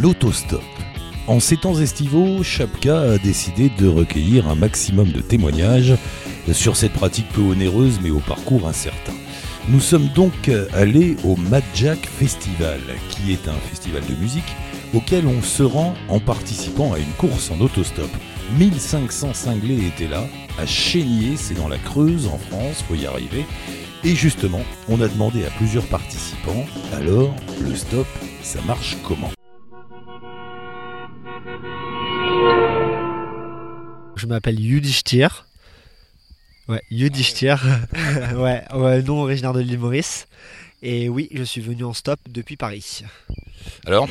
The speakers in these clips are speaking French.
l'autostop. En ces temps estivaux, Chapka a décidé de recueillir un maximum de témoignages sur cette pratique peu onéreuse mais au parcours incertain. Nous sommes donc allés au Mad Jack Festival, qui est un festival de musique auquel on se rend en participant à une course en autostop. 1500 cinglés étaient là, à Chénier, c'est dans la Creuse en France, faut y arriver. Et justement, on a demandé à plusieurs participants, alors, le stop, ça marche comment? Je m'appelle Yudhishthir. Ouais, Yudhishthir. ouais, ouais, nom originaire de l'île Maurice. Et oui, je suis venu en stop depuis Paris. Alors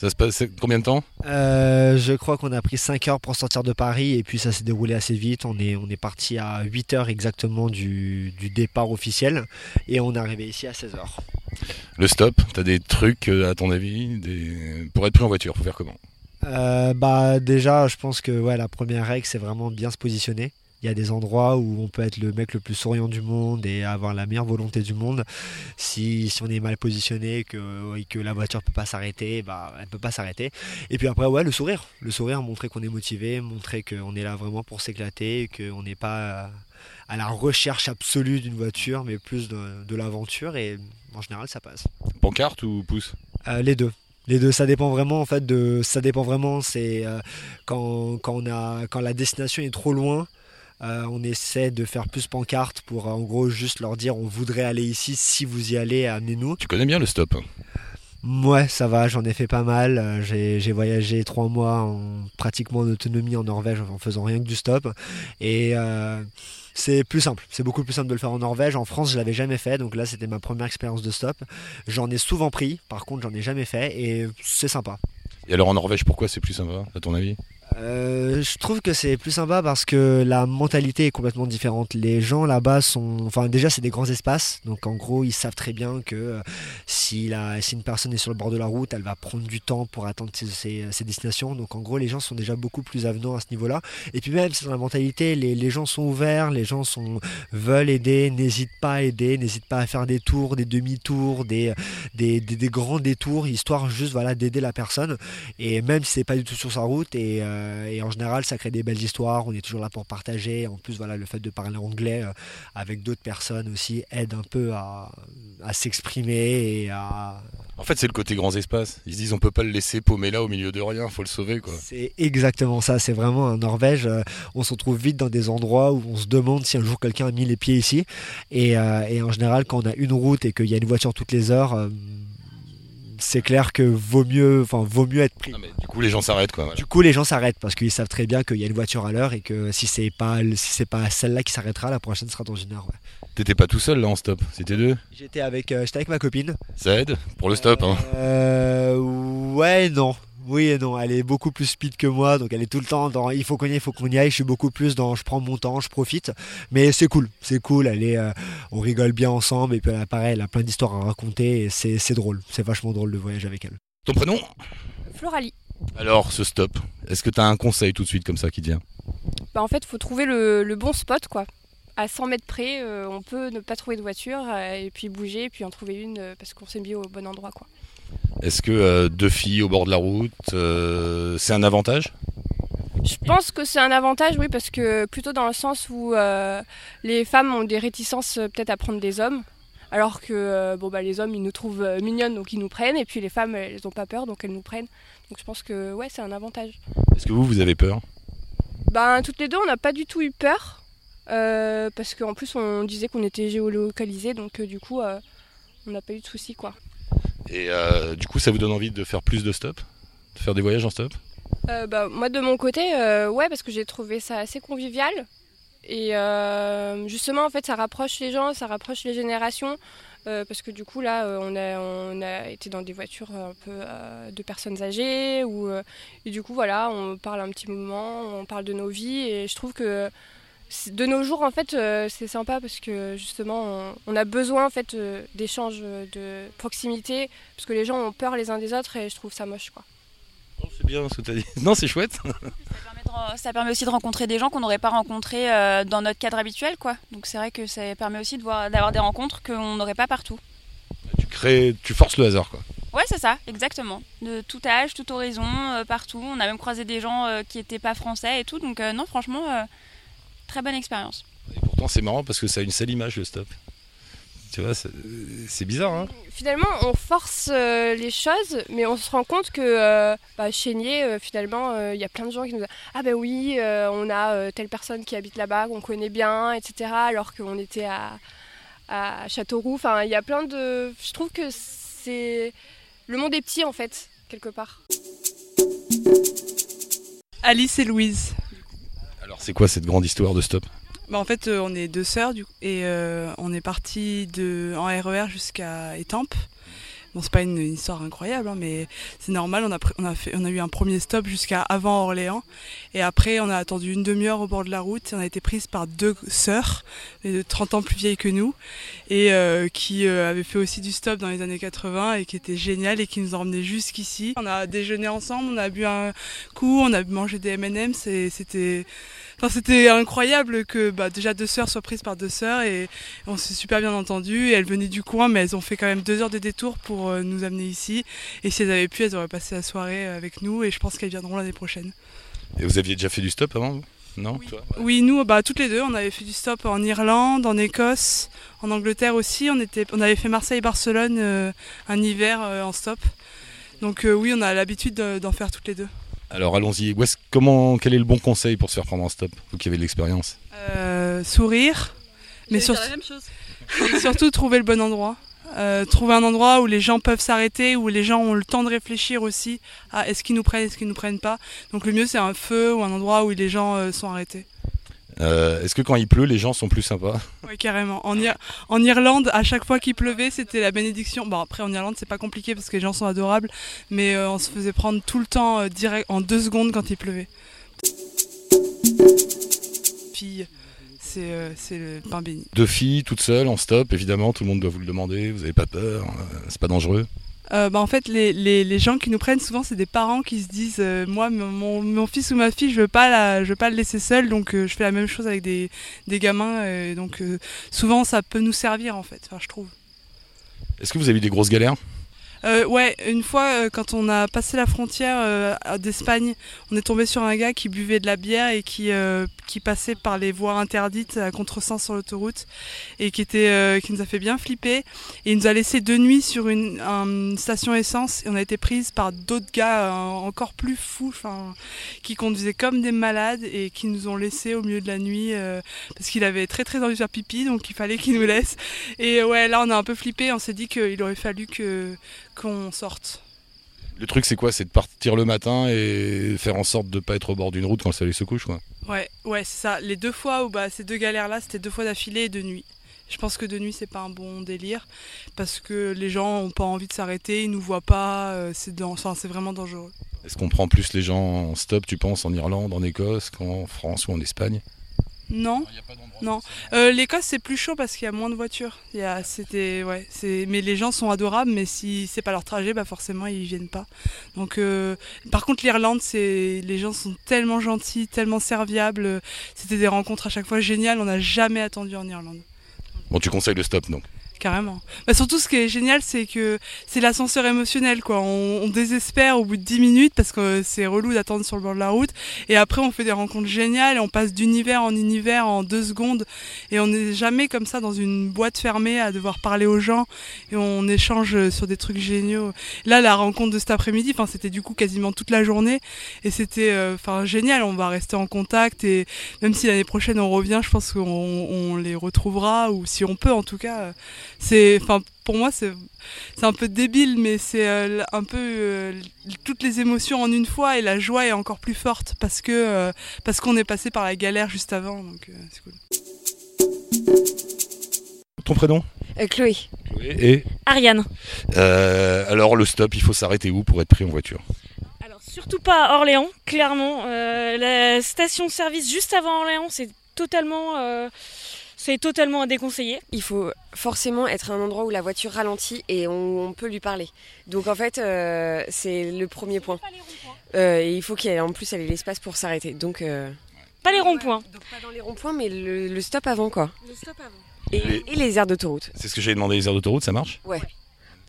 ça se passe combien de temps? Euh, Je crois qu'on a pris 5 heures pour sortir de Paris et puis ça s'est déroulé assez vite. On est, on est parti à 8 heures exactement du, départ officiel et on est arrivé ici à 16 heures. Le stop, tu as des trucs euh, à ton avis pour être pris en voiture, faut faire comment? Euh, bah déjà je pense que ouais, la première règle c'est vraiment bien se positionner il y a des endroits où on peut être le mec le plus souriant du monde et avoir la meilleure volonté du monde. Si, si on est mal positionné que, et que la voiture peut pas s'arrêter, bah, elle peut pas s'arrêter. Et puis après, ouais, le sourire. Le sourire, montrer qu'on est motivé, montrer qu'on est là vraiment pour s'éclater, qu'on n'est pas à la recherche absolue d'une voiture, mais plus de, l'aventure. Et en général, ça passe. Pancarte ou pouce? Euh, Les deux. Les deux, ça dépend vraiment en fait de, ça dépend vraiment. C'est euh, quand, quand, on a, quand la destination est trop loin, euh, on essaie de faire plus pancarte pour en gros juste leur dire on voudrait aller ici, si vous y allez, amenez-nous. Tu connais bien le stop Ouais, ça va, j'en ai fait pas mal. Euh, j'ai voyagé trois mois en, pratiquement en autonomie en Norvège en faisant rien que du stop. Et euh, c'est plus simple, c'est beaucoup plus simple de le faire en Norvège. En France, je l'avais jamais fait, donc là c'était ma première expérience de stop. J'en ai souvent pris, par contre j'en ai jamais fait et c'est sympa. Et alors en Norvège, pourquoi c'est plus sympa, à ton avis? Euh, je trouve que c'est plus sympa parce que la mentalité est complètement différente. Les gens là-bas sont, enfin déjà c'est des grands espaces, donc en gros ils savent très bien que euh, si, la, si une personne est sur le bord de la route, elle va prendre du temps pour atteindre ses, destinations. Donc en gros les gens sont déjà beaucoup plus avenants à ce niveau-là. Et puis même c'est dans la mentalité, les, gens sont ouverts, les gens sont veulent aider, n'hésitent pas à aider, n'hésitent pas à faire des tours, des demi-tours, des des, des, grands détours, histoire juste voilà d'aider la personne. Et même si c'est pas du tout sur sa route et euh, euh, et en général, ça crée des belles histoires. On est toujours là pour partager. En plus, voilà, le fait de parler anglais euh, avec d'autres personnes aussi aide un peu à, s'exprimer et à. En fait, c'est le côté grands espaces. Ils se disent on peut pas le laisser paumer là au milieu de rien, faut le sauver quoi. C'est exactement ça. C'est vraiment en Norvège. Euh, on se retrouve vite dans des endroits où on se demande si un jour quelqu'un a mis les pieds ici. Et, et en général, quand on a une route et qu'il y a une voiture toutes les heures c'est clair que vaut mieux, enfin, vaut mieux être pris. du coup, les gens s'arrêtent, quoi. Du coup, les gens s'arrêtent parce qu'ils savent très bien qu'il y a une voiture à l'heure et que si c'est pas, si c'est pas celle-là qui s'arrêtera, la prochaine sera dans une heure. T'étais pas tout seul là en stop, c'était deux. J'étais avec, euh, j'étais avec ma copine. Ça aide pour le stop, hein. Euh, ouais, non. Oui et non, elle est beaucoup plus speed que moi, donc elle est tout le temps dans il faut qu'on y aille, il faut qu'on y aille. Je suis beaucoup plus dans je prends mon temps, je profite. Mais c'est cool, c'est cool. Elle est, euh, on rigole bien ensemble et puis elle, pareil, elle a plein d'histoires à raconter et c'est drôle. C'est vachement drôle de voyager avec elle. Ton prénom? Floralie. Alors ce stop, est-ce que tu as un conseil tout de suite comme ça qui te vient? Bah, En fait, il faut trouver le, bon spot quoi à 100 mètres près, euh, on peut ne pas trouver de voiture euh, et puis bouger, et puis en trouver une parce qu'on s'est mis au bon endroit. quoi. Est-ce que euh, deux filles au bord de la route, euh, c'est un avantage? Je pense que c'est un avantage, oui, parce que plutôt dans le sens où euh, les femmes ont des réticences peut-être à prendre des hommes, alors que bon, bah, les hommes, ils nous trouvent mignonnes, donc ils nous prennent, et puis les femmes, elles n'ont pas peur, donc elles nous prennent. Donc je pense que ouais, c'est un avantage. Est-ce que vous, vous avez peur? Ben, toutes les deux, on n'a pas du tout eu peur, parce qu'en plus, on disait qu'on était géolocalisés, donc du coup, on n'a pas eu de soucis, quoi. Et euh, du coup, ça vous donne envie de faire plus de stop? De faire des voyages en stop? Euh, bah, Moi, de mon côté, euh, ouais, parce que j'ai trouvé ça assez convivial. Et justement, en fait, ça rapproche les gens, ça rapproche les générations. parce que du coup, là, on, a, on a été dans des voitures un peu de personnes âgées. Ou, et du coup, voilà, on parle un petit moment, on parle de nos vies. Et je trouve que de nos jours, en fait, euh, c'est sympa parce que justement, on, a besoin en fait euh, d'échanges de proximité parce que les gens ont peur les uns des autres et je trouve ça moche, quoi. C'est bien ce que tu as dit. Non, c'est chouette. Ça permet, aussi de rencontrer des gens qu'on n'aurait pas rencontrés euh, dans notre cadre habituel, quoi. Donc c'est vrai que ça permet aussi d'avoir des rencontres qu'on n'aurait pas partout. Tu crées, tu forces le hasard, quoi. Ouais, c'est ça, exactement. De tout âge, tout horizon, euh, partout. On a même croisé des gens euh, qui n'étaient pas français et tout. Donc, euh, non, franchement, euh, très bonne expérience. Et pourtant, c'est marrant parce que ça a une sale image le stop. Tu vois, c'est bizarre, hein Finalement, on force euh, les choses, mais on se rend compte que euh, bah, chez Nier, euh, finalement, euh, il y a plein de gens qui nous disent Ah ben oui, euh, on a euh, telle personne qui habite là-bas, qu'on connaît bien, etc. Alors qu'on était à, à Châteauroux. Enfin, il y a plein de. Je trouve que c'est. Le monde est petit, en fait, quelque part. Alice et Louise. C'est quoi cette grande histoire de stop? Bah, en fait, euh, on est deux sœurs et euh, on est parti en RER jusqu'à Étampes. Bon, c'est pas une, histoire incroyable, hein, mais c'est normal. On a, fait, eu un premier stop jusqu'à avant Orléans. Et après, on a attendu une demi-heure au bord de la route. Et on a été prise par deux sœurs, de 30 ans plus vieilles que nous, et euh, qui avaient fait aussi du stop dans les années 80 et qui étaient géniales et qui nous emmenés jusqu'ici. On a déjeuné ensemble, on a bu un coup, on a mangé des M&M's c'était Enfin, c'était incroyable que bah, déjà deux sœurs soient prises par deux sœurs et on s'est super bien entendu. Et elles venaient du coin, mais elles ont fait quand même deux heures de détour pour euh, nous amener ici. Et si elles avaient pu, elles auraient passé la soirée euh, avec nous. Et je pense qu'elles viendront l'année prochaine. Et vous aviez déjà fait du stop avant vous? Non? Oui. Toi Ouais. Oui, nous, bah, toutes les deux, on avait fait du stop en Irlande, en Écosse, en Angleterre aussi. On, était, on avait fait Marseille-Barcelone euh, un hiver euh, en stop. Donc euh, oui, on a l'habitude de- d'en faire toutes les deux. Alors, allons-y. Où est-ce- Comment, quel est le bon conseil pour se faire prendre en stop Vous qui avez de l'expérience? Euh, sourire, mais sur- la même chose. Surtout trouver le bon endroit. Euh, trouver un endroit où les gens peuvent s'arrêter, où les gens ont le temps de réfléchir aussi à est-ce qu'ils nous prennent, est-ce qu'ils nous prennent pas. Donc le mieux c'est un feu ou un endroit où les gens euh, sont arrêtés. Euh, est-ce que quand il pleut, les gens sont plus sympas? Oui carrément. En, Ir- en Irlande, à chaque fois qu'il pleuvait, c'était la bénédiction. Bon après en Irlande c'est pas compliqué parce que les gens sont adorables, mais euh, on se faisait prendre tout le temps euh, direct en deux secondes quand il pleuvait. Fille, c'est le pain béni. Deux filles, toutes seules, en stop, évidemment, tout le monde doit vous le demander, vous n'avez pas peur, c'est pas dangereux. Euh, bah, en fait, les, les, gens qui nous prennent souvent, c'est des parents qui se disent euh, Moi, mon, mon- fils ou ma fille, je veux pas, la, je veux pas le laisser seul, donc euh, je fais la même chose avec des, des gamins. euh, donc souvent, ça peut nous servir en fait, je trouve. Est-ce que vous avez eu des grosses galères? Euh, ouais, une fois, euh, quand on a passé la frontière euh, d'Espagne, on est tombé sur un gars qui buvait de la bière et qui, euh, qui passait par les voies interdites à contresens sur l'autoroute et qui, était, qui nous a fait bien flipper. Et il nous a laissé deux nuits sur une, un- une station essence et on a été prise par d'autres gars encore plus fous, qui conduisaient comme des malades et qui nous ont laissés au milieu de la nuit parce qu'il avait très très envie de faire pipi, donc il fallait qu'il nous laisse. Et ouais, là on a un peu flippé, on s'est dit qu'il aurait fallu que qu'on sorte. Le truc, c'est quoi? C'est de partir le matin et faire en sorte de pas être au bord d'une route quand le soleil se couche, quoi. Ouais, ouais, c'est ça. Les deux fois où bah, ces deux galères-là, c'était deux fois d'affilée et de nuit. Je pense que de nuit, c'est pas un bon délire parce que les gens ont pas envie de s'arrêter, ils nous voient pas, euh, c'est dan- enfin, c'est vraiment dangereux. Est-ce qu'on prend plus les gens en stop, tu penses, en Irlande, en Écosse, qu'en France ou en Espagne? Non, Non. Euh, l'Écosse c'est plus chaud parce qu'il y a moins de voitures. Il y a, c'était, ouais, c'est, mais les gens sont adorables, mais si c'est pas leur trajet, bah forcément ils viennent pas. Donc, euh, par contre l'Irlande, c'est, les gens sont tellement gentils, tellement serviables. C'était des rencontres à chaque fois géniales. On n'a jamais attendu en Irlande. Bon, tu conseilles le stop, donc. Carrément. Bah, surtout, ce qui est génial, c'est que c'est l'ascenseur émotionnel, quoi. On, désespère au bout de 10 minutes parce que c'est relou d'attendre sur le bord de la route. Et après, on fait des rencontres géniales et on passe d'univers en univers en deux secondes. Et on n'est jamais comme ça dans une boîte fermée à devoir parler aux gens et on échange sur des trucs géniaux. Là, la rencontre de cet après-midi, enfin, c'était du coup quasiment toute la journée et c'était, euh, enfin, génial. On va rester en contact et même si l'année prochaine on revient, je pense qu'on on les retrouvera ou si on peut, en tout cas. euh, c'est enfin pour moi c'est c'est un peu débile mais c'est euh, un peu euh, toutes les émotions en une fois et la joie est encore plus forte parce que euh, parce qu'on est passé par la galère juste avant donc euh, c'est cool. Ton prénom? Euh, Chloé. Chloé. Et? Ariane. euh, alors, le stop, il faut s'arrêter où pour être pris en voiture? Alors surtout pas à Orléans, clairement. Euh, la station-service juste avant Orléans, c'est totalement, euh, c'est totalement à déconseiller. Il faut forcément être à un endroit où la voiture ralentit et on, on peut lui parler. Donc en fait, euh, c'est le premier point. Euh, et il faut qu'il y ait en plus elle ait l'espace pour s'arrêter. Donc euh, Pas les ronds-points. donc pas dans les ronds-points, mais le, le stop avant quoi. Le stop avant. Et, Les- et les aires d'autoroute. C'est ce que j'ai demandé, les aires d'autoroute, ça marche? Ouais,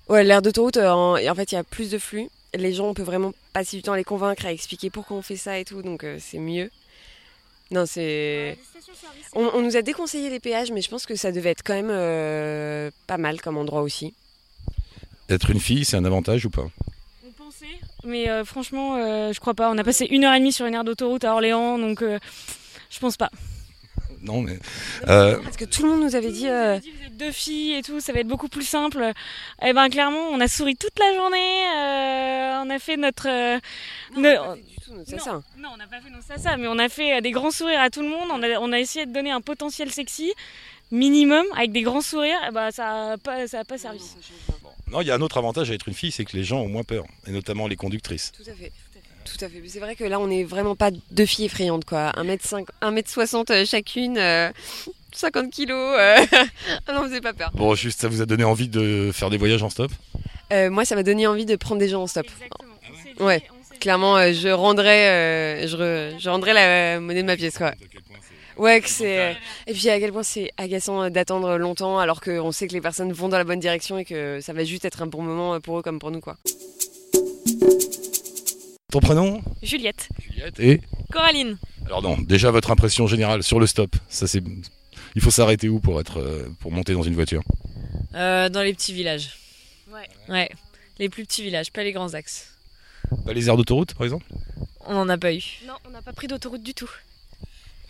Ouais, l'aire d'autoroute, en, en fait, il y a plus de flux. Les gens, on peut vraiment passer du temps à les convaincre, à expliquer pourquoi on fait ça et tout, donc euh, c'est mieux. Non, c'est. On, on nous a déconseillé les péages, mais je pense que ça devait être quand même euh, pas mal comme endroit aussi. Être une fille, c'est un avantage ou pas? On pensait, mais euh, franchement, euh, je crois pas. On a passé une heure et demie sur une aire d'autoroute à Orléans, donc euh, je pense pas. Non, mais. euh, Parce que tout le monde nous avait dit. euh, Vous êtes deux filles et tout, ça va être beaucoup plus simple. Eh ben clairement, on a souri toute la journée. euh, on a fait notre. euh, Non, ne- on a fait du tout, c'est Non. ça. Non, on n'a pas fait nos ça, mais on a fait des grands sourires à tout le monde. On a, on a essayé de donner un potentiel sexy minimum avec des grands sourires. Eh ben, ça a pas, ça a pas servi. Non, il y a un autre avantage à être une fille, c'est que les gens ont moins peur, et notamment les conductrices. Tout à fait. Tout à fait. Mais C'est vrai que là, on n'est vraiment pas deux filles effrayantes, quoi. 1m5, 1m60 chacune, euh, 50 kilos. euh, ah non, c'est pas peur. Bon, juste, ça vous a donné envie de faire des voyages en stop? Euh, moi, ça m'a donné envie de prendre des gens en stop. Exactement. On Ouais. dit- Clairement, euh, je rendrais, euh, je, re- je rendrais la monnaie de ma pièce, quoi. Ouais, que c'est. Et puis à quel point c'est agaçant d'attendre longtemps alors qu'on sait que les personnes vont dans la bonne direction et que ça va juste être un bon moment pour eux comme pour nous, quoi. Ton prénom Juliette. Juliette et Coraline. Alors non, déjà votre impression générale sur le stop. Ça c'est, il faut s'arrêter où pour être, euh, pour monter dans une voiture? Euh, dans les petits villages. Ouais. Ouais. Les plus petits villages, pas les grands axes. Pas les aires d'autoroute par exemple? On n'en a pas eu. Non, on n'a pas pris d'autoroute du tout.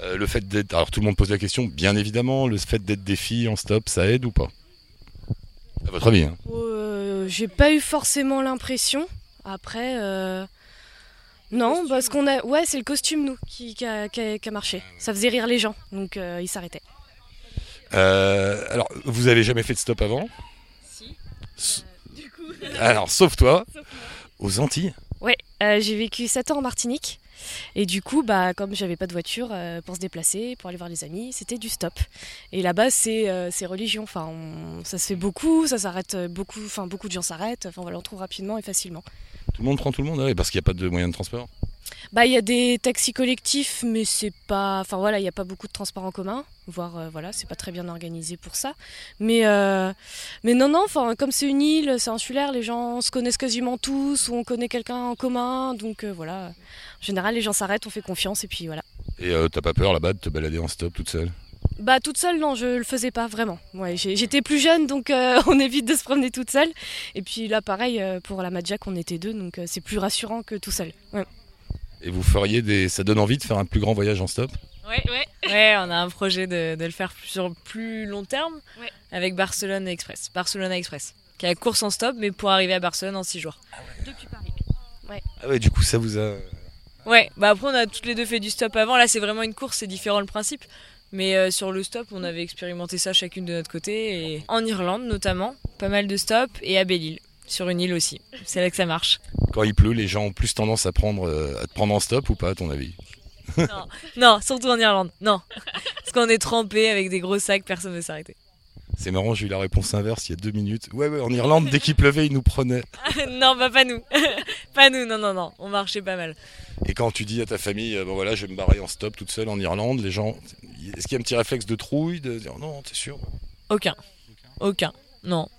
Euh, Le fait d'être, alors tout le monde pose la question, bien évidemment, le fait d'être des filles en stop, ça aide ou pas? À votre avis hein? Euh, J'ai pas eu forcément l'impression. Après, euh, non, parce qu'on a, ouais, c'est le costume nous qui, qui a, qui a- qui a marché. Ça faisait rire les gens, donc euh, ils s'arrêtaient. Euh, Alors, vous avez jamais fait de stop avant? Si. S- Alors, sauf toi, aux Antilles. Ouais, euh, j'ai vécu 7 ans en Martinique. Et du coup, bah, comme j'avais pas de voiture euh, pour se déplacer, pour aller voir les amis, c'était du stop. Et là-bas, c'est euh, c'est religion. Enfin, on- ça se fait beaucoup, ça s'arrête euh, beaucoup. Enfin, beaucoup de gens s'arrêtent. Enfin, voilà, on trouve rapidement et facilement. Tout le monde prend tout le monde, ouais, parce qu'il n'y a pas de moyen de transport. Bah, il y a des taxis collectifs, mais c'est pas. Enfin voilà, il n'y a pas beaucoup de transports en commun. Voire, euh, voilà, c'est pas très bien organisé pour ça. Mais, euh, mais non, non, enfin, comme c'est une île, c'est insulaire, les gens se connaissent quasiment tous, ou on connaît quelqu'un en commun. Donc euh, voilà. En général, les gens s'arrêtent, on fait confiance, et puis voilà. Et euh, t'as pas peur là-bas de te balader en stop toute seule? Bah, toute seule, non, je le faisais pas vraiment. Ouais, j'étais plus jeune, donc euh, on évite de se promener toute seule. Et puis là, pareil, euh, pour la Madjack, on était deux, donc euh, c'est plus rassurant que tout seul. Ouais. Et vous feriez des. Ça donne envie de faire un plus grand voyage en stop? Ouais, ouais. Ouais, on a un projet de, de le faire sur plus long terme Ouais. avec Barcelone Express. Barcelona Express. Qui est la course en stop, mais pour arriver à Barcelone en 6 jours. Depuis Paris. Ah ouais, du coup, ça vous a. Ouais, bah après on a toutes les deux fait du stop avant. Là c'est vraiment une course, c'est différent le principe. Mais euh, sur le stop, on avait expérimenté ça chacune de notre côté. Et en Irlande notamment, pas mal de stops. Et à Belle-Île, sur une île aussi. C'est là que ça marche. Quand il pleut, les gens ont plus tendance à, prendre, euh, à te prendre en stop ou pas, à ton avis? Non, surtout en Irlande. Non. Parce qu'on est trempé avec des gros sacs, personne ne veut s'arrêter. C'est marrant, j'ai eu la réponse inverse il y a deux minutes. Ouais, ouais, en Irlande, dès qu'il pleuvait, ils nous prenaient. non, bah pas nous. pas nous, non, non, non. On marchait pas mal. Et quand tu dis à ta famille, euh, bon voilà, je vais me barrer en stop toute seule en Irlande, les gens. Est-ce qu'il y a un petit réflexe de trouille de dire non, t'es sûr? Aucun. Aucun. Non.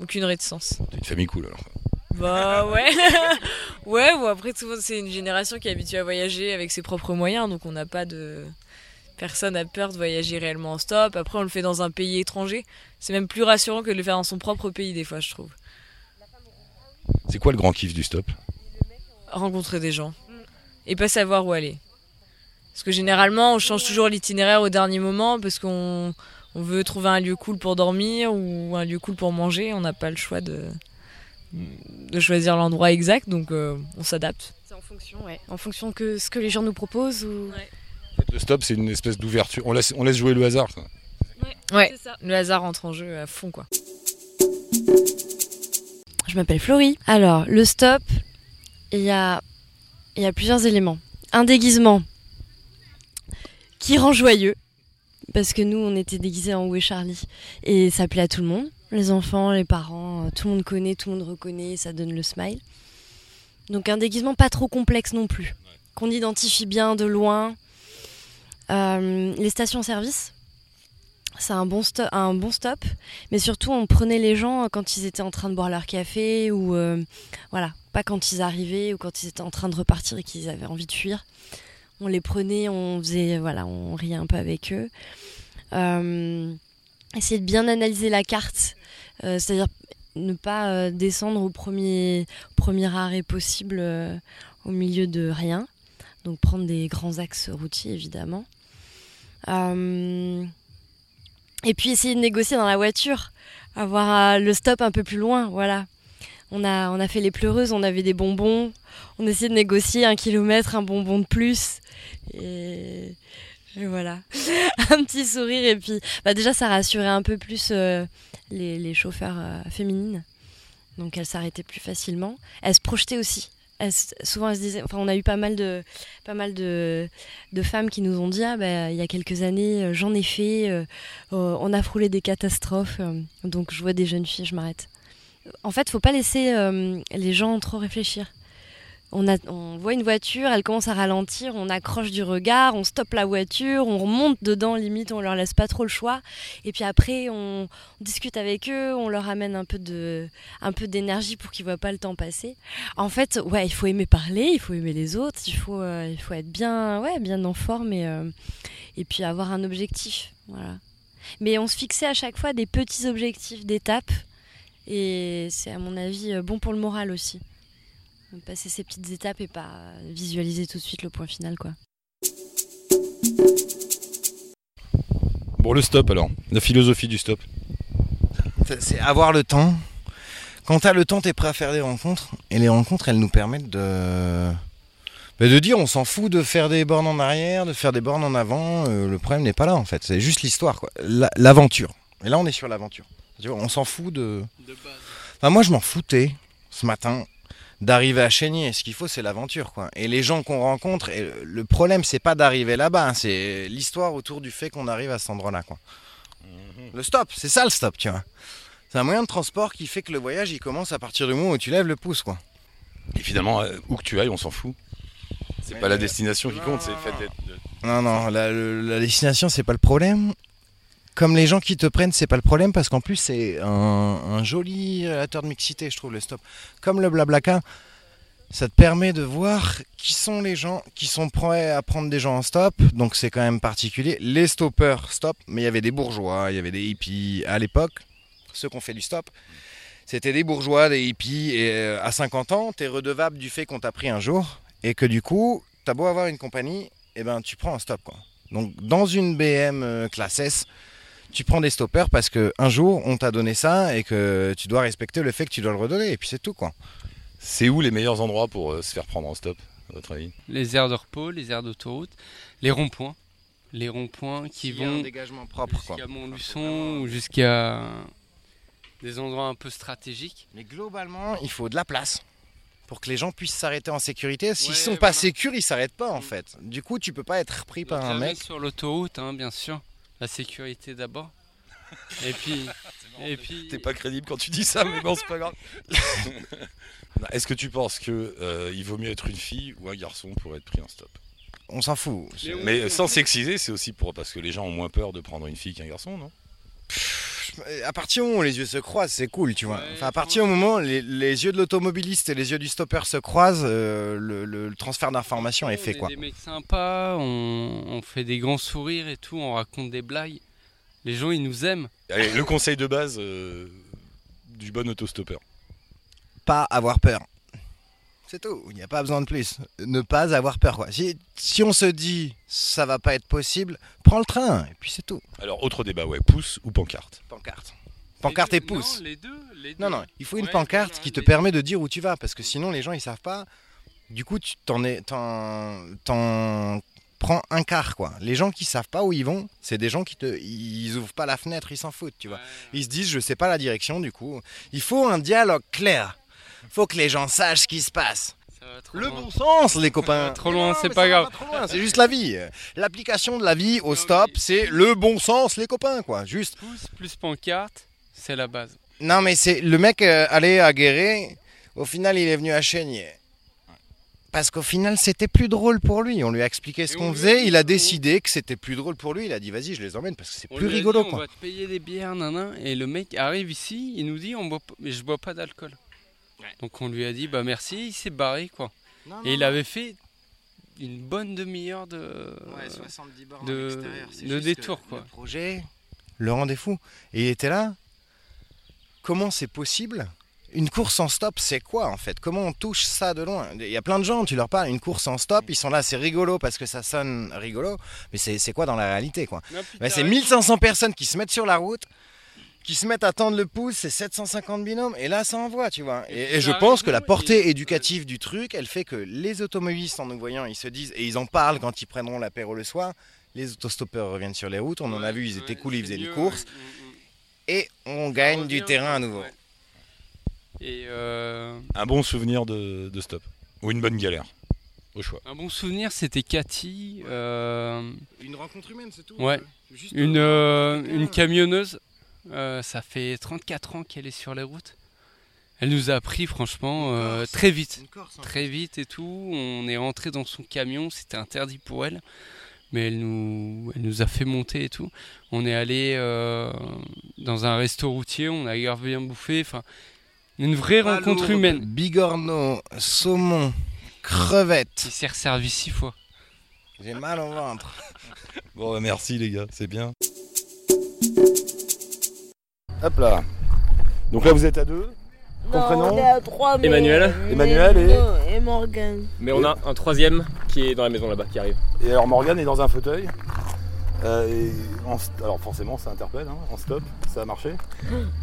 Aucune réticence. T'es une famille cool alors. Bah ouais. ouais, ou après souvent c'est une génération qui est habituée à voyager avec ses propres moyens, donc on n'a pas de... Personne n'a peur de voyager réellement en stop. Après on le fait dans un pays étranger. C'est même plus rassurant que de le faire dans son propre pays des fois, je trouve. C'est quoi le grand kiff du stop? Rencontrer des gens. Et pas savoir où aller. Parce que généralement on change toujours l'itinéraire au dernier moment parce qu'on on veut trouver un lieu cool pour dormir ou un lieu cool pour manger. On n'a pas le choix de, de choisir l'endroit exact, donc euh, on s'adapte. C'est en fonction, ouais. En fonction que ce que les gens nous proposent ou. Fait, Le stop, c'est une espèce d'ouverture. On laisse, on laisse jouer le hasard. Ouais, C'est ça. le hasard entre en jeu à fond quoi. Je m'appelle Florie. Alors, le stop, il y a, il y a plusieurs éléments. Un déguisement qui rend joyeux, parce que nous, on était déguisés en Où est Charlie, et ça plaît à tout le monde. Les enfants, les parents, euh, tout le monde connaît, tout le monde reconnaît, ça donne le smile. Donc un déguisement pas trop complexe non plus, qu'on identifie bien de loin. Euh, les stations-service, c'est un bon, stop, mais surtout on prenait les gens quand ils étaient en train de boire leur café ou euh, voilà, pas quand ils arrivaient ou quand ils étaient en train de repartir et qu'ils avaient envie de fuir. On les prenait, on faisait voilà, on riait un peu avec eux. Euh, essayer de bien analyser la carte, c'est-à-dire ne pas descendre au premier, premier arrêt possible au milieu de rien. Donc prendre des grands axes routiers évidemment. Euh, et puis essayer de négocier dans la voiture, avoir euh, le stop un peu plus loin, voilà. On a, on a fait les pleureuses, on avait des bonbons, on essayait de négocier un kilomètre, un bonbon de plus. Et, voilà, un petit sourire. Et puis bah déjà, ça rassurait un peu plus euh, les, les chauffeurs féminines. Donc elles s'arrêtaient plus facilement. Elles se projetaient aussi. Souvent, enfin, on a eu pas mal de, pas mal de, de femmes qui nous ont dit, ah, bah, il y a quelques années, euh, j'en ai fait, euh, euh, on a frôlé des catastrophes, donc je vois des jeunes filles, je m'arrête. En fait, faut pas laisser les gens trop réfléchir. On, voit une voiture, elle commence à ralentir, on accroche du regard, on stoppe la voiture, on remonte dedans, limite, on leur laisse pas trop le choix. Et puis après, on, discute avec eux, on leur amène un peu d'énergie pour qu'ils voient pas le temps passer. En fait, ouais, il faut aimer parler, il faut aimer les autres, il faut, euh, être bien, ouais, bien en forme et, euh, et puis avoir un objectif, voilà. Mais on se fixait à chaque fois des petits objectifs d'étape et c'est à mon avis euh, bon pour le moral aussi. Passer ces petites étapes et pas visualiser tout de suite le point final, quoi. Bon, le stop alors, la philosophie du stop. C'est- avoir le temps. Quand tu as le temps, tu es prêt à faire des rencontres. Et les rencontres, elles nous permettent de, bah, de dire on s'en fout de faire des bornes en arrière, de faire des bornes en avant. euh, le problème n'est pas là en fait. C'est juste l'histoire, quoi. La- L'aventure. Et là, on est sur l'aventure. Tu vois, On s'en fout de. Enfin, moi, je m'en foutais ce matin d'arriver à Chénier. Ce qu'il faut, c'est l'aventure, quoi. Et les gens qu'on rencontre, et le problème, c'est pas d'arriver là-bas, hein, c'est l'histoire autour du fait qu'on arrive à cet endroit-là, quoi. Le stop, c'est ça le stop, tu vois. C'est un moyen de transport qui fait que le voyage, il commence à partir du moment où tu lèves le pouce, quoi. Et finalement, euh, où que tu ailles, on s'en fout. C'est pas la destination qui compte, c'est le fait d'être. de- Non, non, la, la destination, c'est pas le problème. Comme les gens qui te prennent, c'est pas le problème parce qu'en plus, c'est un, joli relateur de mixité, je trouve, le stop. Comme le blablacar, ça te permet de voir qui sont les gens qui sont prêts à prendre des gens en stop. Donc, c'est quand même particulier. Les stoppeurs stop, mais il y avait des bourgeois, il y avait des hippies à l'époque, ceux qui ont fait du stop. C'était des bourgeois, des hippies, et euh, à 50 ans, tu es redevable du fait qu'on t'a pris un jour, et que du coup, t'as beau avoir une compagnie, et ben tu prends un stop. Donc dans une BM euh, classe S, tu prends des stoppers parce que un jour on t'a donné ça et que tu dois respecter le fait que tu dois le redonner, et puis c'est tout quoi. C'est où les meilleurs endroits pour euh, se faire prendre en stop, à votre avis? Les aires de repos, les aires d'autoroute, les ronds-points. Les ronds-points qui Il y a un vont dégagement propre quoi. jusqu'à Montluçon ou jusqu'à des endroits un peu stratégiques. Mais globalement, il faut de la place pour que les gens puissent s'arrêter en sécurité. S'ils Ouais, sont pas voilà. sécures, ils s'arrêtent pas en fait. Du coup, tu peux pas être repris par un mec. sur l'autoroute, hein, bien sûr. La sécurité d'abord. Et puis, et puis. T'es pas crédible quand tu dis ça, mais bon, c'est pas grave. Est-ce que tu penses que euh, il vaut mieux être une fille ou un garçon pour être pris en stop? On s'en fout. Mais oui, Mais oui, sans oui. sexiser, c'est aussi pour parce que les gens ont moins peur de prendre une fille qu'un garçon, non? À partir du moment où les yeux se croisent, c'est cool, tu vois. Ouais, enfin, à partir du moment où les, les yeux de l'automobiliste et les yeux du stopper se croisent, euh, le, le- le transfert d'information est On fait, quoi. des mecs sympas, on, on fait des grands sourires et tout, on raconte des blagues. Les gens, ils nous aiment. Allez, le conseil de base euh, du bon autostoppeur. Pas avoir peur. C'est tout, il n'y a pas besoin de plus. Ne pas avoir peur, quoi. Si, si on se dit ça va pas être possible, prends le train, et puis c'est tout. Alors, autre débat, ouais, pouce ou pancarte? Pancarte. Pancarte Les et pouce. Non, les deux. Les deux. Non, non, il faut une Ouais, pancarte qui te permet de dire où tu vas, parce que sinon les gens ils savent pas. Du coup, tu t'en es, t'en, t'en prends un quart quoi. Les gens qui savent pas où ils vont, c'est des gens qui te, ils ouvrent pas la fenêtre, ils s'en foutent, tu vois. Ouais. Ils se disent je sais pas la direction, du coup, il faut un dialogue clair. Faut que les gens sachent ce qui se passe. Le loin. bon sens, les copains. trop loin, c'est pas grave. C'est juste la vie. L'application de la vie au stop, c'est le bon sens, les copains, quoi. Juste. Pouce plus pancarte, c'est la base. Non, mais c'est le mec euh, allé à Guéret. Au final, il est venu à Chénier. parce qu'au final, c'était plus drôle pour lui. On lui a expliqué ce qu'on faisait. Il a décidé que c'était plus drôle pour lui. Il a dit, vas-y, je les emmène parce que c'est plus rigolo. dit, On quoi. va te payer des bières, nanan. Et le mec arrive ici, il nous dit, on boit, je bois pas d'alcool. Donc on lui a dit, bah merci, il s'est barré quoi. Non, et il non. avait fait une bonne demi-heure de, Ouais, 70 bornes à de, détour quoi. Le projet, le rendez-vous. Et il était là. Comment c'est possible? Une course en stop, c'est quoi en fait? Comment on touche ça de loin? Il y a plein de gens, tu leur parles, une course en stop, ils sont là, c'est rigolo parce que ça sonne rigolo, mais c'est c'est quoi dans la réalité quoi? Bah, C'est t'as- 1500 personnes qui se mettent sur la route, qui se mettent à tendre le pouce, c'est 750 binômes, et là ça envoie, tu vois. Et, et je pense que la portée éducative du truc, elle fait que les automobilistes en nous voyant, ils se disent, et ils en parlent quand ils prendront l'apéro le soir, les autostoppeurs reviennent sur les routes, on en a vu, ils étaient cool, ils faisaient des courses, et on gagne du terrain à nouveau. Et euh, Un bon souvenir de, de stop. Ou une bonne galère. Au choix. un bon souvenir, c'était Cathy. euh, Une rencontre humaine, c'est tout Ouais. Juste, Une, euh, une camionneuse. Euh, ça fait 34 ans qu'elle est sur les routes. Elle nous a pris franchement euh, Corse. très vite. Corse, hein. Très vite et tout. On est rentré dans son camion. C'était interdit pour elle. Mais elle nous, elle nous a fait monter et tout. On est allé euh, dans un resto routier. On a grave bien bouffé. Enfin, une vraie rencontre humaine. Bigorneau, saumon, crevettes. Il s'est resservi six fois. J'ai mal au ventre. Bon, bah, merci les gars, c'est bien. Hop là. Donc là, vous êtes à deux. Ton prénom on est à trois, mais- Emmanuel. mais Emmanuel et- non, et Morgan. Mais on a un troisième qui est dans la maison là-bas, qui arrive. Et alors Morgane est dans un fauteuil. Euh, et en st- alors forcément, ça interpelle. hein, en stop, ça a marché.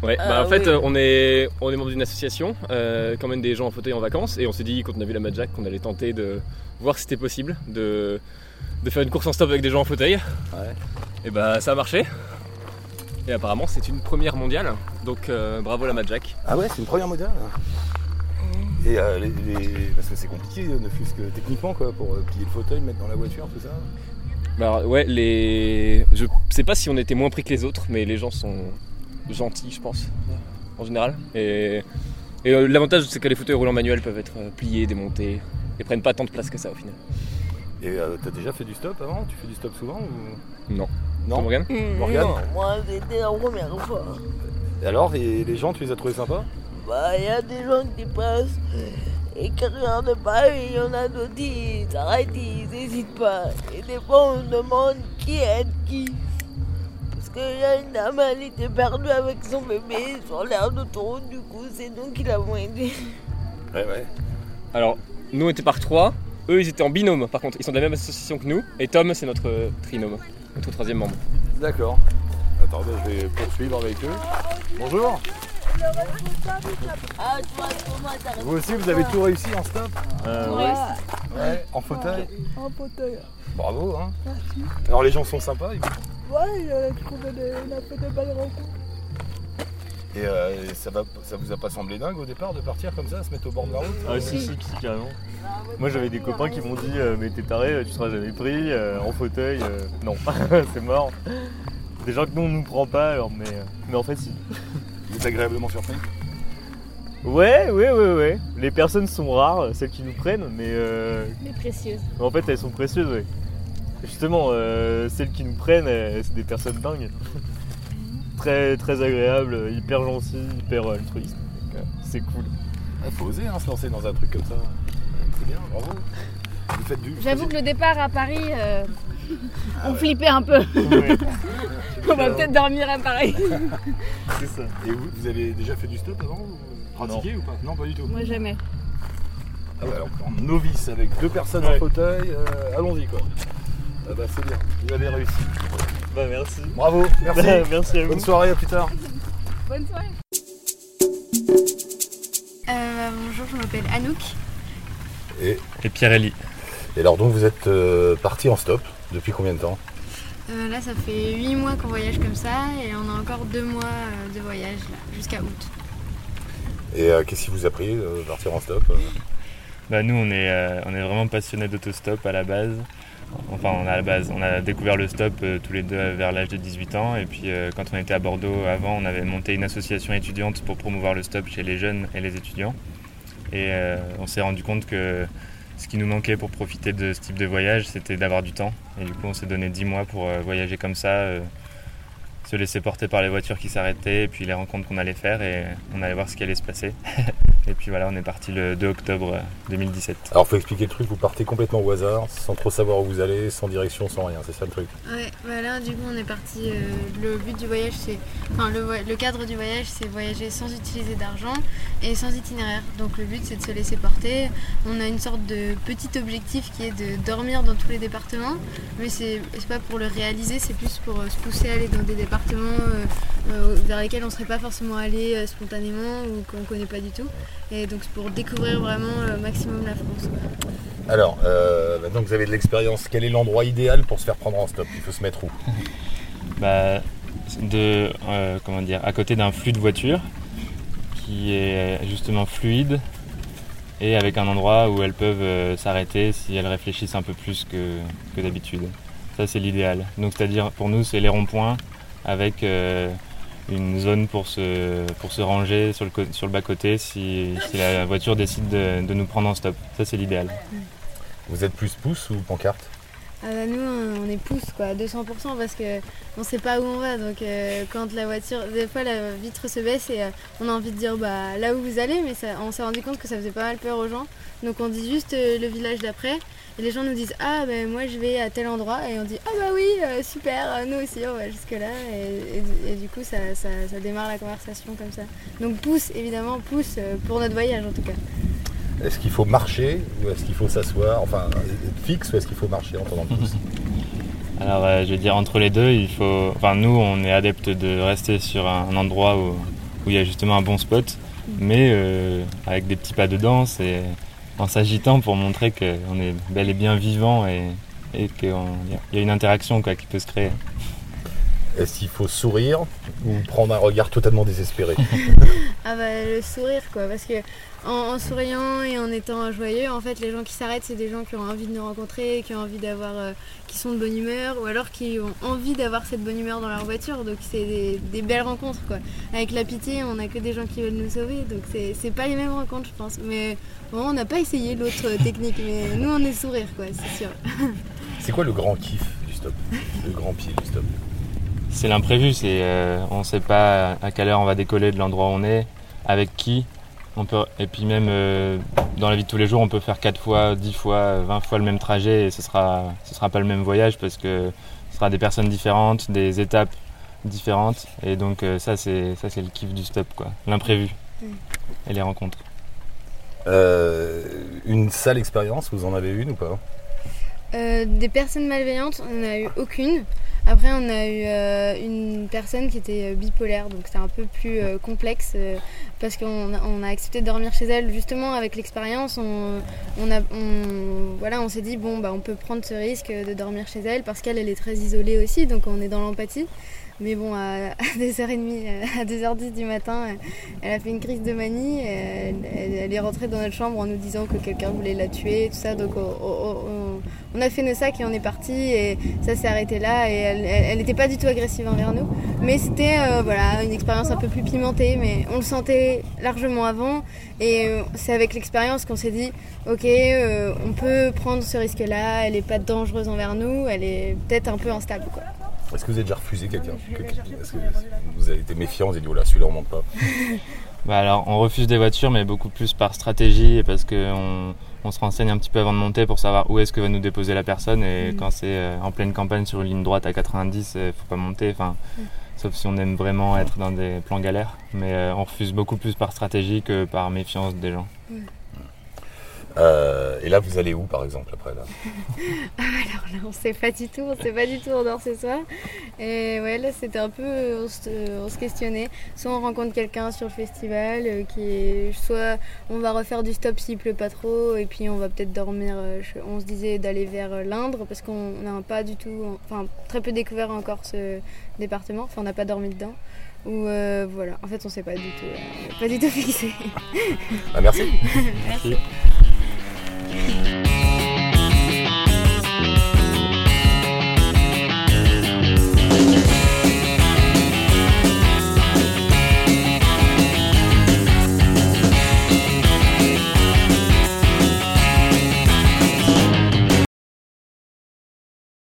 Ouais, Ah, bah en fait, oui. euh, on est, on est membre d'une association euh, qui emmène des gens en fauteuil en vacances et on s'est dit, quand on a vu la Mad Jack, qu'on allait tenter de voir si c'était possible de, de faire une course en stop avec des gens en fauteuil. Et bah ça a marché. Et apparemment, c'est une première mondiale, donc euh, bravo la Mad Jack. Ah ouais, c'est une première modèle. Et euh, les, les- parce que c'est compliqué, ne fût-ce que techniquement, quoi, pour euh, plier le fauteuil, le mettre dans la voiture, tout ça. Bah alors, ouais, les. Je sais pas si on était moins pris que les autres, mais les gens sont gentils, je pense, en général. Et, et euh, l'avantage, c'est que les fauteuils roulants manuels peuvent être euh, pliés, démontés, et prennent pas tant de place que ça au final. Et euh, t'as déjà fait du stop avant? Tu fais du stop souvent ou... Non. Non Morgane? Morgane? Non, moi c'était la première fois. Et alors, et les gens, tu les as trouvés sympas? Bah, il y a des gens qui passent et qui regardent pas, et il y en a d'autres qui s'arrêtent, ils n'hésitent pas. Et des fois, on se demande qui aide qui. Parce qu'il y a une dame, elle était perdue avec son bébé sur l'air d'autoroute, du coup, c'est nous qui l'avons aidée. Ouais, ouais. Alors, nous on était par trois, eux ils étaient en binôme par contre, ils sont de la même association que nous, et Tom c'est notre euh, trinôme, notre troisième membre. D'accord. Attends, bah, je vais poursuivre avec eux. Bonjour. Ah, Vous aussi, vous avez tout réussi en stop Euh, Ouais. ouais. En fauteuil En fauteuil. Bravo, hein. Merci. Alors, les gens sont sympas ils- Ouais, trouvé des, on a fait des belles rencontres. Et, euh, et ça, va, ça vous a pas semblé dingue au départ de partir comme ça, se mettre au bord de la route? Ah si, si, si, carrément. Moi j'avais des copains qui m'ont dit euh, mais t'es taré, tu seras jamais pris, euh, en fauteuil, euh, non, c'est mort. Des gens que nous on nous prend pas alors mais, mais en fait si. Vous êtes agréablement surpris? Ouais, ouais, ouais, ouais. Les personnes sont rares, celles qui nous prennent, mais euh, Mais précieuse. en fait elles sont précieuses, ouais. Justement, euh, celles qui nous prennent, c'est des personnes dingues. Très, très agréables, hyper gentilles, hyper euh, altruistes. Donc, euh, c'est cool. Il faut oser hein, se lancer dans un truc comme ça. C'est bien, bravo. Vous faites du. J'avoue que le départ à Paris, euh, on flippait un peu. on va peut-être dormir à Paris. C'est ça. Et vous, vous avez déjà fait du stop avant Pratiqué ou pas? Non, pas du tout. Moi jamais. Ah alors, en novice avec deux personnes en fauteuil, euh, allons-y quoi. Ah bah c'est bien, vous avez réussi. Bah merci. Bravo, merci. Merci à vous. Bonne soirée, à plus tard. Bonne soirée. Euh, bonjour, je m'appelle Anouk. Et, et Pierre-Elie. Et alors donc vous êtes euh, parti en stop depuis combien de temps? Euh, là, ça fait 8 mois qu'on voyage comme ça et on a encore 2 mois euh, de voyage là, jusqu'à août. Et euh, qu'est-ce qui vous a pris de partir en stop? Euh Bah nous on est, euh, on est vraiment passionnés d'autostop à la base. Enfin on a la base, on a découvert le stop euh, tous les deux vers l'âge de 18 ans et puis euh, quand on était à Bordeaux avant on avait monté une association étudiante pour promouvoir le stop chez les jeunes et les étudiants. Et euh, on s'est rendu compte que ce qui nous manquait pour profiter de ce type de voyage, c'était d'avoir du temps. Et du coup, on s'est donné 10 mois pour voyager comme ça, se laisser porter par les voitures qui s'arrêtaient, et puis les rencontres qu'on allait faire, et on allait voir ce qui allait se passer. et puis voilà, on est parti le 2 octobre euh, 2017. Alors faut expliquer le truc, vous partez complètement au hasard, sans trop savoir où vous allez, sans direction, sans rien, c'est ça le truc. Ouais, bah là du coup on est parti. euh, le but du voyage, c'est. Enfin, le, le cadre du voyage, c'est voyager sans utiliser d'argent et sans itinéraire. Donc le but, c'est de se laisser porter. On a une sorte de petit objectif qui est de dormir dans tous les départements, mais c'est c'est pas pour le réaliser, c'est plus pour euh, se pousser à aller dans des départements euh, euh, vers lesquels on serait pas forcément allé euh, spontanément ou qu'on connaît pas du tout. Et donc c'est pour découvrir vraiment le maximum la France. quoi. Alors, euh, maintenant que vous avez de l'expérience, quel est l'endroit idéal pour se faire prendre en stop? Il faut se mettre où? Bah, de, euh, comment dire, à côté d'un flux de voitures qui est justement fluide et avec un endroit où elles peuvent euh, s'arrêter si elles réfléchissent un peu plus que, que d'habitude. Ça, c'est l'idéal. Donc, c'est-à-dire, pour nous, c'est les ronds-points avec euh, une zone pour se, ranger sur le, bas-côté si, si la voiture décide de, de nous prendre en stop. Ça, c'est l'idéal. Vous êtes plus pouce ou pancarte? Ah bah, nous on est pousse quoi, à 200% parce que on sait pas où on va donc euh, quand la voiture, des fois la vitre se baisse et euh, on a envie de dire bah là où vous allez mais on s'est rendu compte que ça faisait pas mal peur aux gens donc on dit juste euh, le village d'après et les gens nous disent ah ben moi je vais à tel endroit et on dit ah bah oui super nous aussi on va jusque là et, du coup ça, ça, ça démarre la conversation comme ça donc pousse évidemment pousse pour notre voyage en tout cas. Est-ce qu'il faut marcher ou est-ce qu'il faut s'asseoir Enfin, être fixe ou est-ce qu'il faut marcher en tendant le pouce Alors, euh, je veux dire, entre les deux, il faut. Enfin, nous, on est adepte de rester sur un endroit où, où il y a justement un bon spot, mais euh, avec des petits pas de danse et en s'agitant pour montrer qu'on est bel et bien vivant et, et qu'il y a une interaction quoi, qui peut se créer. Est-ce qu'il faut sourire ou prendre un regard totalement désespéré? Ah bah le sourire quoi, parce que en, en souriant et en étant joyeux, en fait les gens qui s'arrêtent c'est des gens qui ont envie de nous rencontrer, qui ont envie d'avoir, euh, qui sont de bonne humeur ou alors qui ont envie d'avoir cette bonne humeur dans leur voiture, donc c'est des, des belles rencontres quoi. Avec la pitié on a que des gens qui veulent nous sauver, donc c'est c'est pas les mêmes rencontres je pense, mais bon on n'a pas essayé l'autre technique, mais nous on est sourire quoi, c'est sûr. C'est quoi le grand kiff du stop? Le grand pied du stop? C'est l'imprévu, c'est euh, on ne sait pas à quelle heure on va décoller de l'endroit où on est, avec qui. On peut, et puis même euh, dans la vie de tous les jours, on peut faire 4 fois, 10 fois, 20 fois le même trajet et ce sera, ce sera pas le même voyage parce que ce sera des personnes différentes, des étapes différentes. Et donc euh, ça, c'est ça c'est le kiff du stop, quoi. L'imprévu et les rencontres. Euh, Une sale expérience, vous en avez une ou pas? Euh, des personnes malveillantes, on n'en a eu aucune. Après, on a eu euh, une personne qui était euh, bipolaire, donc c'était un peu plus euh, complexe parce qu'on a, accepté de dormir chez elle. Justement, avec l'expérience, on, on- voilà, on s'est dit bon, bah, on peut prendre ce risque de dormir chez elle parce qu'elle, elle est très isolée aussi, donc on est dans l'empathie. Mais bon, à, à 2h30, euh, à 2h10 du matin, euh, elle a fait une crise de manie. euh, Elle, est rentrée dans notre chambre en nous disant que quelqu'un voulait la tuer, tout ça. Donc on, a fait nos sacs et on est parti. Et ça s'est arrêté là. Et elle- n'était pas du tout agressive envers nous. Mais c'était euh, voilà, une expérience un peu plus pimentée. Mais on le sentait largement avant. Et euh, c'est avec l'expérience qu'on s'est dit ok, euh, on peut prendre ce risque-là. Elle n'est pas dangereuse envers nous. Elle est peut-être un peu instable. Quoi. Est-ce que vous avez déjà refusé quelqu'un Que- Est-ce que vous avez été méfiant, vous avez dit oh là, celui-là on monte pas Bah alors, on refuse des voitures, mais beaucoup plus par stratégie et parce qu'on on se renseigne un petit peu avant de monter pour savoir où est-ce que va nous déposer la personne. Et Mm. quand c'est euh, en pleine campagne sur une ligne droite à 90, il faut pas monter. Enfin, Mm. sauf si on aime vraiment être dans des plans galères. Mais euh, on refuse beaucoup plus par stratégie que par méfiance des gens. Euh, Et là, vous allez où par exemple après là? Alors là, on sait pas du tout, on sait pas du tout, on dort ce soir. Et ouais, là, c'était un peu, on se, on se questionnait. Soit on rencontre quelqu'un sur le festival, euh, qui est, soit on va refaire du stop s'il pleut pas trop, et puis on va peut-être dormir. euh, je- on se disait d'aller vers l'Indre, parce qu'on n'a pas du tout, enfin, très peu découvert encore ce département, enfin, on n'a pas dormi dedans. Ou euh, voilà, en fait, on sait pas du tout, euh, pas du tout fixé. Ah, merci. merci. Merci. Mm-hmm.